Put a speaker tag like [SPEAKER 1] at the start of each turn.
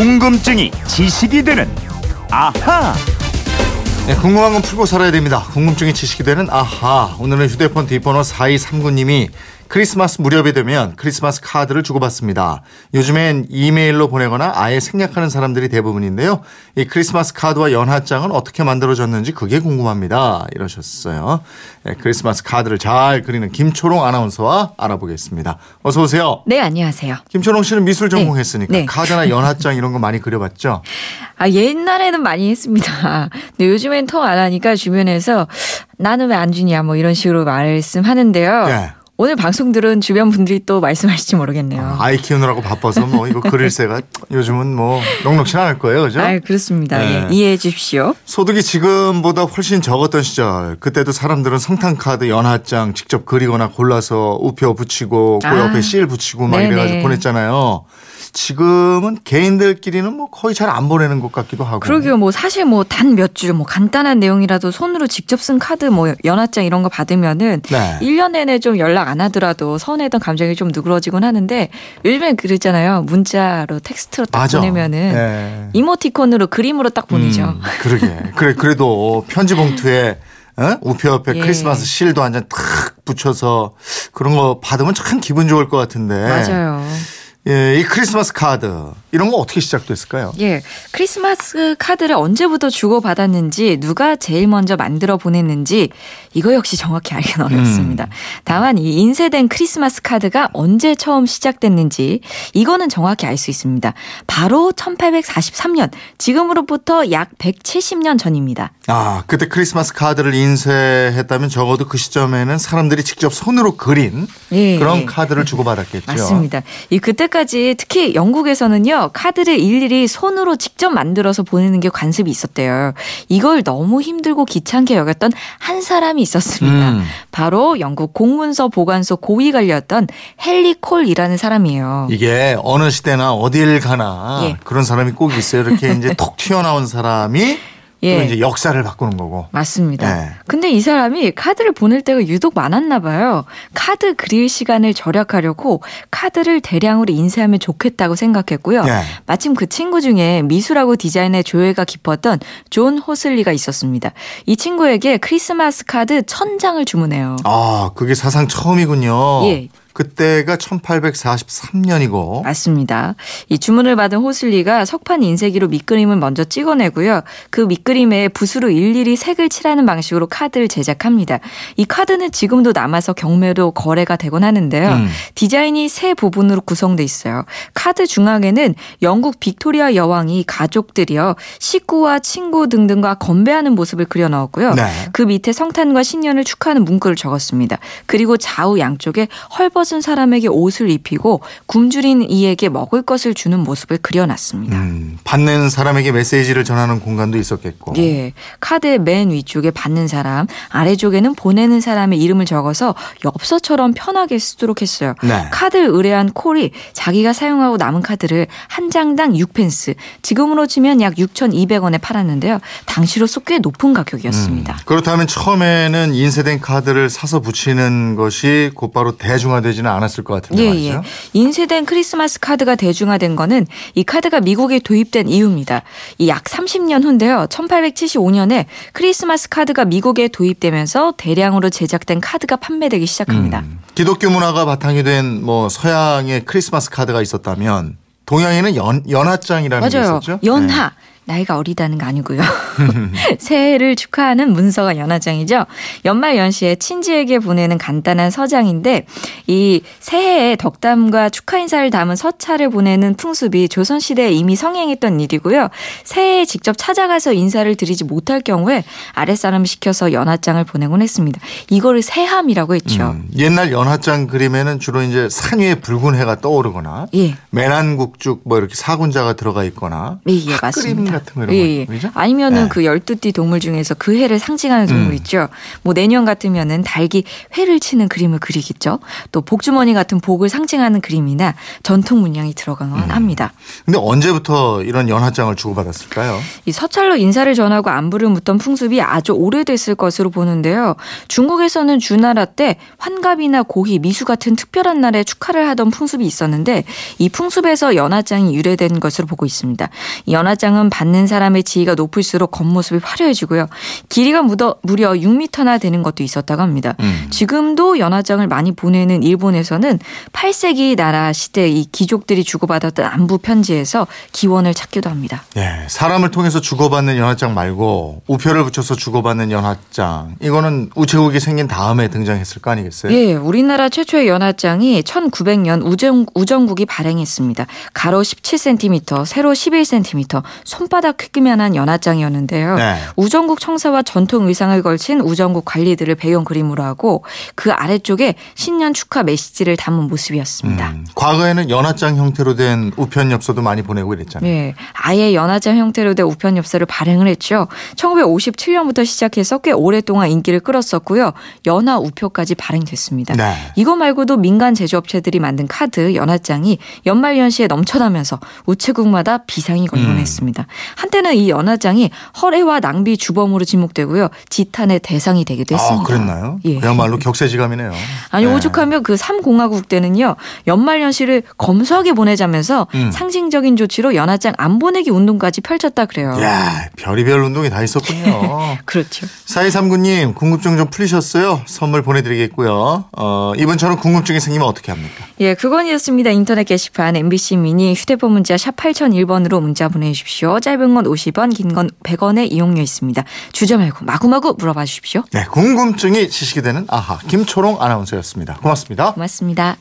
[SPEAKER 1] 궁금증이 지식이 되는 아하.
[SPEAKER 2] 네, 궁금한 건 풀고 살아야 됩니다. 궁금증이 지식이 되는 아하. 오늘은 휴대폰 뒷번호 4239님이 크리스마스 무렵이 되면 크리스마스 카드를 주고받습니다. 요즘엔 이메일로 보내거나 아예 생략하는 사람들이 대부분인데요. 이 크리스마스 카드와 연하장은 어떻게 만들어졌는지 그게 궁금합니다. 이러셨어요. 네, 크리스마스 카드를 잘 그리는 김초롱 아나운서와 알아보겠습니다. 어서 오세요.
[SPEAKER 3] 네, 안녕하세요.
[SPEAKER 2] 김초롱 씨는 미술 전공했으니까
[SPEAKER 3] 네.
[SPEAKER 2] 카드나 연하장 이런 거 많이 그려봤죠?
[SPEAKER 3] 아, 옛날에는 많이 했습니다. 근데 요즘 엔 통 안 하니까 주변에서 나는 왜 안 주냐 뭐 이런 식으로 말씀하는데요.
[SPEAKER 2] 네.
[SPEAKER 3] 오늘 방송 들은 주변 분들이 또 말씀하실지 모르겠네요.
[SPEAKER 2] 아이 키우느라고 바빠서 뭐 이거 그릴새가 요즘은 뭐 녹록치 않을 거예요, 그죠?
[SPEAKER 3] 아, 그렇습니다.
[SPEAKER 2] 네.
[SPEAKER 3] 예, 이해해 주십시오.
[SPEAKER 2] 소득이 지금보다 훨씬 적었던 시절 그때도 사람들은 성탄 카드 연하장 직접 그리거나 골라서 우표 붙이고 그
[SPEAKER 3] 아.
[SPEAKER 2] 옆에 실 붙이고 막
[SPEAKER 3] 네네.
[SPEAKER 2] 이래가지고 보냈잖아요. 지금은 개인들끼리는 뭐 거의 잘 안 보내는 것 같기도 하고.
[SPEAKER 3] 그러게요. 뭐 사실 뭐 단 몇 줄 뭐 간단한 내용이라도 손으로 직접 쓴 카드 뭐 연하장 이런 거 받으면은
[SPEAKER 2] 네.
[SPEAKER 3] 1년 내내 좀 연락 안 하더라도 서운했던 감정이 좀 누그러지곤 하는데 요즘엔 그랬잖아요. 문자로 텍스트로 딱
[SPEAKER 2] 맞아.
[SPEAKER 3] 보내면은
[SPEAKER 2] 네.
[SPEAKER 3] 이모티콘으로 그림으로 딱 보내죠.
[SPEAKER 2] 음, 그러게. 그래 그래도 편지 봉투에 어? 우표 옆에
[SPEAKER 3] 예.
[SPEAKER 2] 크리스마스 실도 한 장 탁 붙여서 그런 거 받으면 참 기분 좋을 것 같은데.
[SPEAKER 3] 맞아요.
[SPEAKER 2] 예, 이 크리스마스 카드 이런 거 어떻게 시작됐을까요?
[SPEAKER 3] 예. 크리스마스 카드를 언제부터 주고 받았는지, 누가 제일 먼저 만들어 보냈는지, 이거 역시 정확히 알기는 어렵습니다. 다만, 이 인쇄된 크리스마스 카드가 언제 처음 시작됐는지, 이거는 정확히 알 수 있습니다. 바로 1843년, 지금으로부터 약 170년 전입니다.
[SPEAKER 2] 아, 그때 크리스마스 카드를 인쇄했다면 적어도 그 시점에는 사람들이 직접 손으로 그린
[SPEAKER 3] 예.
[SPEAKER 2] 그런 카드를 주고 받았겠죠.
[SPEAKER 3] 맞습니다. 이 그때 까지 특히 영국에서는요 카드를 일일이 손으로 직접 만들어서 보내는 게 관습이 있었대요. 이걸 너무 힘들고 귀찮게 여겼던 한 사람이 있었습니다.
[SPEAKER 2] 음.
[SPEAKER 3] 바로 영국 공문서 보관소 고위 관리였던 헨리 콜이라는 사람이에요.
[SPEAKER 2] 이게 어느 시대나 어딜 가나
[SPEAKER 3] 예.
[SPEAKER 2] 그런 사람이 꼭 있어요. 이렇게 이제 톡 튀어나온 사람이
[SPEAKER 3] 예.
[SPEAKER 2] 또 이제 역사를 바꾸는 거고.
[SPEAKER 3] 맞습니다.
[SPEAKER 2] 네.
[SPEAKER 3] 근데 이 사람이 카드를 보낼 때가 유독 많았나 봐요. 카드 그릴 시간을 절약하려고 카드를 대량으로 인쇄하면 좋겠다고 생각했고요.
[SPEAKER 2] 네.
[SPEAKER 3] 마침 그 친구 중에 미술하고 디자인에 조예가 깊었던 존 호슬리가 있었습니다. 이 친구에게 크리스마스 카드 천 장을 주문해요.
[SPEAKER 2] 아, 그게 사상 처음이군요.
[SPEAKER 3] 예.
[SPEAKER 2] 그때가 1843년이고.
[SPEAKER 3] 맞습니다. 이 주문을 받은 호슬리가 석판 인쇄기로 밑그림을 먼저 찍어내고요. 그 밑그림에 붓으로 일일이 색을 칠하는 방식으로 카드를 제작합니다. 이 카드는 지금도 남아서 경매로 거래가 되곤 하는데요.
[SPEAKER 2] 음.
[SPEAKER 3] 디자인이 세 부분으로 구성돼 있어요. 카드 중앙에는 영국 빅토리아 여왕이 가족들이요. 식구와 친구 등등과 건배하는 모습을 그려 넣었고요.
[SPEAKER 2] 네.
[SPEAKER 3] 그 밑에 성탄과 신년을 축하하는 문구를 적었습니다. 그리고 좌우 양쪽에 헐벗 은 사람에게 옷을 입히고 굶주린 이에게 먹을 것을 주는 모습을 그려놨습니다.
[SPEAKER 2] 음, 받는 사람에게 메시지를 전하는 공간도 있었겠고.
[SPEAKER 3] 예. 카드의 맨 위쪽에 받는 사람, 아래쪽에는 보내는 사람의 이름을 적어서 엽서처럼 편하게 쓰도록 했어요.
[SPEAKER 2] 네.
[SPEAKER 3] 카드를 의뢰한 콜이 자기가 사용하고 남은 카드를 한 장당 6펜스, 지금으로 치면 약 6,200원에 팔았는데요. 당시로서 꽤 높은 가격이었습니다.
[SPEAKER 2] 그렇다면 처음에는 인쇄된 카드를 사서 붙이는 것이 곧바로 대중화 되지는 않았을 것 같은데
[SPEAKER 3] 예,
[SPEAKER 2] 말이죠.
[SPEAKER 3] 예. 인쇄된 크리스마스 카드가 대중화된 거는 이 카드가 미국에 도입된 이유입니다. 이 약 30년 후인데요. 1875년에 크리스마스 카드가 미국에 도입되면서 대량으로 제작된 카드가 판매되기 시작합니다.
[SPEAKER 2] 음, 기독교 문화가 바탕이 된 뭐 서양의 크리스마스 카드가 있었다면 동양에는 연, 연하장이라는 게
[SPEAKER 3] 맞아요.
[SPEAKER 2] 있었죠.
[SPEAKER 3] 연하.
[SPEAKER 2] 네.
[SPEAKER 3] 나이가 어리다는 거 아니고요. 새해를 축하하는 문서가 연하장이죠. 연말 연시에 친지에게 보내는 간단한 서장인데 이 새해에 덕담과 축하 인사를 담은 서찰을 보내는 풍습이 조선 시대에 이미 성행했던 일이고요. 새해에 직접 찾아가서 인사를 드리지 못할 경우에 아랫사람을 시켜서 연하장을 보내곤 했습니다. 이거를 새함이라고 했죠.
[SPEAKER 2] 음, 옛날 연하장 그림에는 주로 이제 산 위에 붉은 해가 떠오르거나
[SPEAKER 3] 예.
[SPEAKER 2] 매난국죽 뭐 이렇게 사군자가 들어가 있거나
[SPEAKER 3] 예, 예, 맞습니다.
[SPEAKER 2] 같은 거 이런
[SPEAKER 3] 예, 예.
[SPEAKER 2] 거 그죠?
[SPEAKER 3] 아니면은
[SPEAKER 2] 네.
[SPEAKER 3] 그 열두 띠 동물 중에서 그 해를 상징하는 동물
[SPEAKER 2] 음.
[SPEAKER 3] 있죠. 뭐 내년 같으면은 닭이 회를 치는 그림을 그리겠죠. 또 복주머니 같은 복을 상징하는 그림이나 전통 문양이 들어가곤
[SPEAKER 2] 음.
[SPEAKER 3] 합니다.
[SPEAKER 2] 근데 언제부터 이런 연하장을 주고받았을까요?
[SPEAKER 3] 이 서찰로 인사를 전하고 안부를 묻던 풍습이 아주 오래됐을 것으로 보는데요. 중국에서는 주나라 때 환갑이나 고희, 미수 같은 특별한 날에 축하를 하던 풍습이 있었는데 이 풍습에서 연하장이 유래된 것으로 보고 있습니다. 이 연하장은 받는 사람의 지위가 높을수록 겉모습이 화려해지고요. 길이가 무더, 무려 6m나 되는 것도 있었다고 합니다.
[SPEAKER 2] 음.
[SPEAKER 3] 지금도 연하장을 많이 보내는 일본에서는 8세기 나라 시대 이 귀족들이 주고받았던 안부 편지에서 기원을 찾기도 합니다.
[SPEAKER 2] 예, 사람을 통해서 주고받는 연하장 말고 우표를 붙여서 주고받는 연하장. 이거는 우체국이 생긴 다음에 등장했을 거 아니겠어요?
[SPEAKER 3] 예, 우리나라 최초의 연하장이 1900년 우정, 우정국이 발행했습니다. 가로 17cm, 세로 11cm, 손 바닥 크기만한 연하장이었는데요.
[SPEAKER 2] 네.
[SPEAKER 3] 우정국 청사와 전통 의상을 걸친 우정국 관리들을 배경 그림으로 하고 그 아래쪽에 신년 축하 메시지를 담은 모습이었습니다.
[SPEAKER 2] 음, 과거에는 연하장 형태로 된 우편 엽서도 많이 보내고 이랬잖아요.
[SPEAKER 3] 예, 아예 연하장 형태로 된 우편 엽서를 발행을 했죠. 1957년부터 시작해서 꽤 오랫동안 인기를 끌었었고요. 연하 우표까지 발행됐습니다.
[SPEAKER 2] 네.
[SPEAKER 3] 이거 말고도 민간 제조업체들이 만든 카드 연하장이 연말연시에 넘쳐나면서 우체국마다 비상이 걸곤
[SPEAKER 2] 음.
[SPEAKER 3] 했습니다. 한때는 이 연하장이 허례와 낭비 주범으로 지목되고요. 지탄의 대상이 되기도 했습니다.
[SPEAKER 2] 아, 그랬나요?
[SPEAKER 3] 예.
[SPEAKER 2] 그야말로 격세지감이네요.
[SPEAKER 3] 아니
[SPEAKER 2] 네.
[SPEAKER 3] 오죽하면 그 3공화국 때는요 연말연시를 검소하게 보내자면서
[SPEAKER 2] 음.
[SPEAKER 3] 상징적인 조치로 연하장 안 보내기 운동까지 펼쳤다 그래요.
[SPEAKER 2] 야, 별의별 운동이 다 있었군요.
[SPEAKER 3] 그렇죠.
[SPEAKER 2] 4239님, 궁금증 좀 풀리셨어요? 선물 보내드리겠고요. 어, 이번처럼 궁금증이 생기면 어떻게 합니까?
[SPEAKER 3] 예, 그건이었습니다. 인터넷 게시판 MBC 미니 휴대폰 문자 샵 8001번으로 문자 보내주십시오. 짧은 건 50원, 긴 건 100원의 이용료 있습니다. 주저 말고 마구마구 물어봐 주십시오.
[SPEAKER 2] 네, 궁금증이 지식이 되는 아하, 김초롱 아나운서였습니다. 고맙습니다.
[SPEAKER 3] 고맙습니다.